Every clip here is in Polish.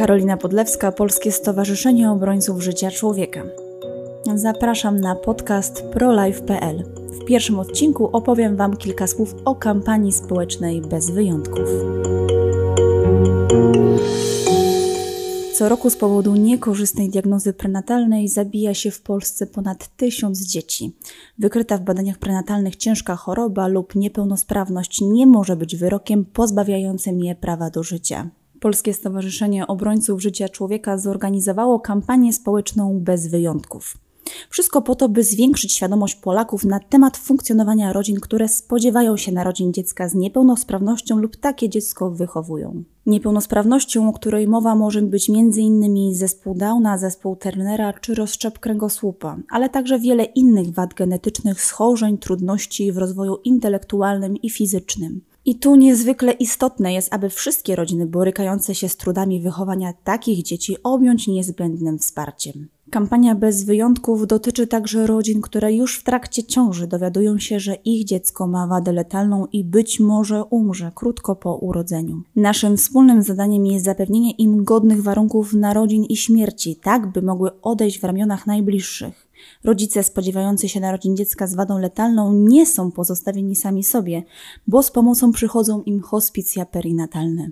Karolina Podlewska, Polskie Stowarzyszenie Obrońców Życia Człowieka. Zapraszam na podcast prolife.pl. W pierwszym odcinku opowiem Wam kilka słów o kampanii społecznej bez wyjątków. Co roku z powodu niekorzystnej diagnozy prenatalnej zabija się w Polsce ponad tysiąc dzieci. Wykryta w badaniach prenatalnych ciężka choroba lub niepełnosprawność nie może być wyrokiem pozbawiającym je prawa do życia. Polskie Stowarzyszenie Obrońców Życia Człowieka zorganizowało kampanię społeczną bez wyjątków. Wszystko po to, by zwiększyć świadomość Polaków na temat funkcjonowania rodzin, które spodziewają się narodzin dziecka z niepełnosprawnością lub takie dziecko wychowują. Niepełnosprawnością, o której mowa może być m.in. zespół Downa, zespół Turnera czy rozszczep kręgosłupa, ale także wiele innych wad genetycznych, schorzeń, trudności w rozwoju intelektualnym i fizycznym. I tu niezwykle istotne jest, aby wszystkie rodziny borykające się z trudami wychowania takich dzieci objąć niezbędnym wsparciem. Kampania bez wyjątków dotyczy także rodzin, które już w trakcie ciąży dowiadują się, że ich dziecko ma wadę letalną i być może umrze krótko po urodzeniu. Naszym wspólnym zadaniem jest zapewnienie im godnych warunków narodzin i śmierci, tak by mogły odejść w ramionach najbliższych. Rodzice spodziewający się narodzin dziecka z wadą letalną nie są pozostawieni sami sobie, bo z pomocą przychodzą im hospicja perinatalne.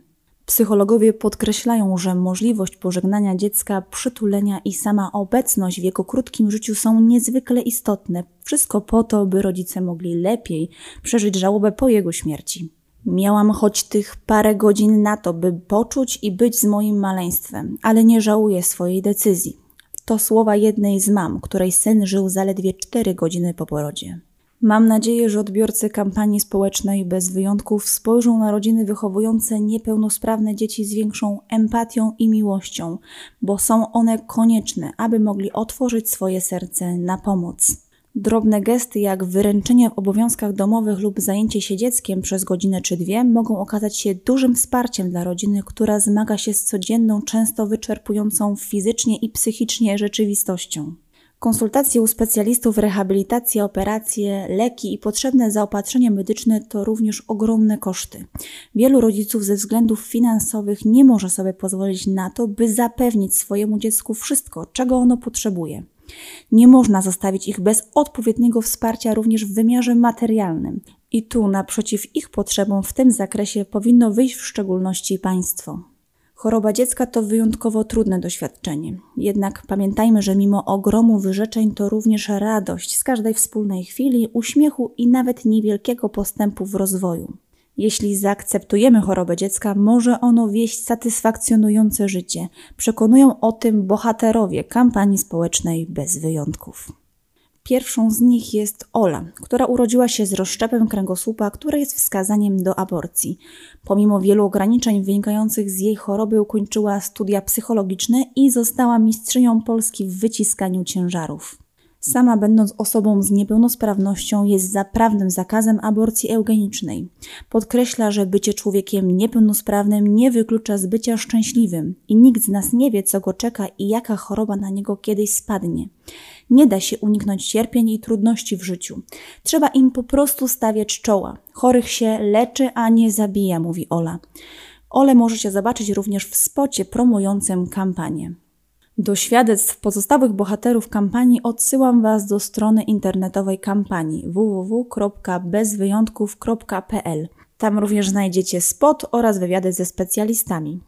Psychologowie podkreślają, że możliwość pożegnania dziecka, przytulenia i sama obecność w jego krótkim życiu są niezwykle istotne. Wszystko po to, by rodzice mogli lepiej przeżyć żałobę po jego śmierci. Miałam choć tych parę godzin na to, by poczuć i być z moim maleństwem, ale nie żałuję swojej decyzji. To słowa jednej z mam, której syn żył zaledwie 4 godziny po porodzie. Mam nadzieję, że odbiorcy kampanii społecznej bez wyjątków spojrzą na rodziny wychowujące niepełnosprawne dzieci z większą empatią i miłością, bo są one konieczne, aby mogli otworzyć swoje serce na pomoc. Drobne gesty jak wyręczenie w obowiązkach domowych lub zajęcie się dzieckiem przez godzinę czy dwie mogą okazać się dużym wsparciem dla rodziny, która zmaga się z codzienną, często wyczerpującą fizycznie i psychicznie rzeczywistością. Konsultacje u specjalistów, rehabilitacja, operacje, leki i potrzebne zaopatrzenie medyczne to również ogromne koszty. Wielu rodziców ze względów finansowych nie może sobie pozwolić na to, by zapewnić swojemu dziecku wszystko, czego ono potrzebuje. Nie można zostawić ich bez odpowiedniego wsparcia również w wymiarze materialnym. I tu naprzeciw ich potrzebom w tym zakresie powinno wyjść w szczególności państwo. Choroba dziecka to wyjątkowo trudne doświadczenie. Jednak pamiętajmy, że mimo ogromu wyrzeczeń to również radość z każdej wspólnej chwili, uśmiechu i nawet niewielkiego postępu w rozwoju. Jeśli zaakceptujemy chorobę dziecka, może ono wieść satysfakcjonujące życie. Przekonują o tym bohaterowie kampanii społecznej bez wyjątków. Pierwszą z nich jest Ola, która urodziła się z rozszczepem kręgosłupa, które jest wskazaniem do aborcji. Pomimo wielu ograniczeń wynikających z jej choroby ukończyła studia psychologiczne i została mistrzynią Polski w wyciskaniu ciężarów. Sama będąc osobą z niepełnosprawnością jest za prawnym zakazem aborcji eugenicznej. Podkreśla, że bycie człowiekiem niepełnosprawnym nie wyklucza z bycia szczęśliwym i nikt z nas nie wie, co go czeka i jaka choroba na niego kiedyś spadnie. Nie da się uniknąć cierpień i trudności w życiu. Trzeba im po prostu stawiać czoła. Chorych się leczy, a nie zabija, mówi Ola. Ole możecie zobaczyć również w spocie promującym kampanię. Do świadectw pozostałych bohaterów kampanii odsyłam Was do strony internetowej kampanii www.bezwyjątków.pl. Tam również znajdziecie spot oraz wywiady ze specjalistami.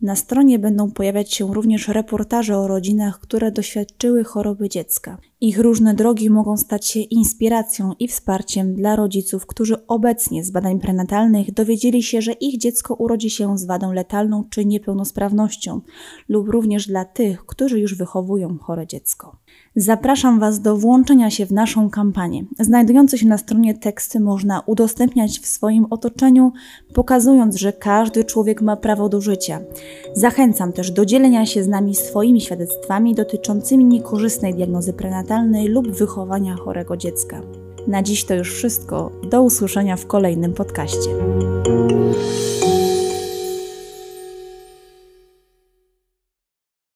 Na stronie będą pojawiać się również reportaże o rodzinach, które doświadczyły choroby dziecka. Ich różne drogi mogą stać się inspiracją i wsparciem dla rodziców, którzy obecnie z badań prenatalnych dowiedzieli się, że ich dziecko urodzi się z wadą letalną czy niepełnosprawnością, lub również dla tych, którzy już wychowują chore dziecko. Zapraszam Was do włączenia się w naszą kampanię. Znajdujące się na stronie teksty można udostępniać w swoim otoczeniu, pokazując, że każdy człowiek ma prawo do życia. Zachęcam też do dzielenia się z nami swoimi świadectwami dotyczącymi niekorzystnej diagnozy prenatalnej lub wychowania chorego dziecka. Na dziś to już wszystko. Do usłyszenia w kolejnym podcaście.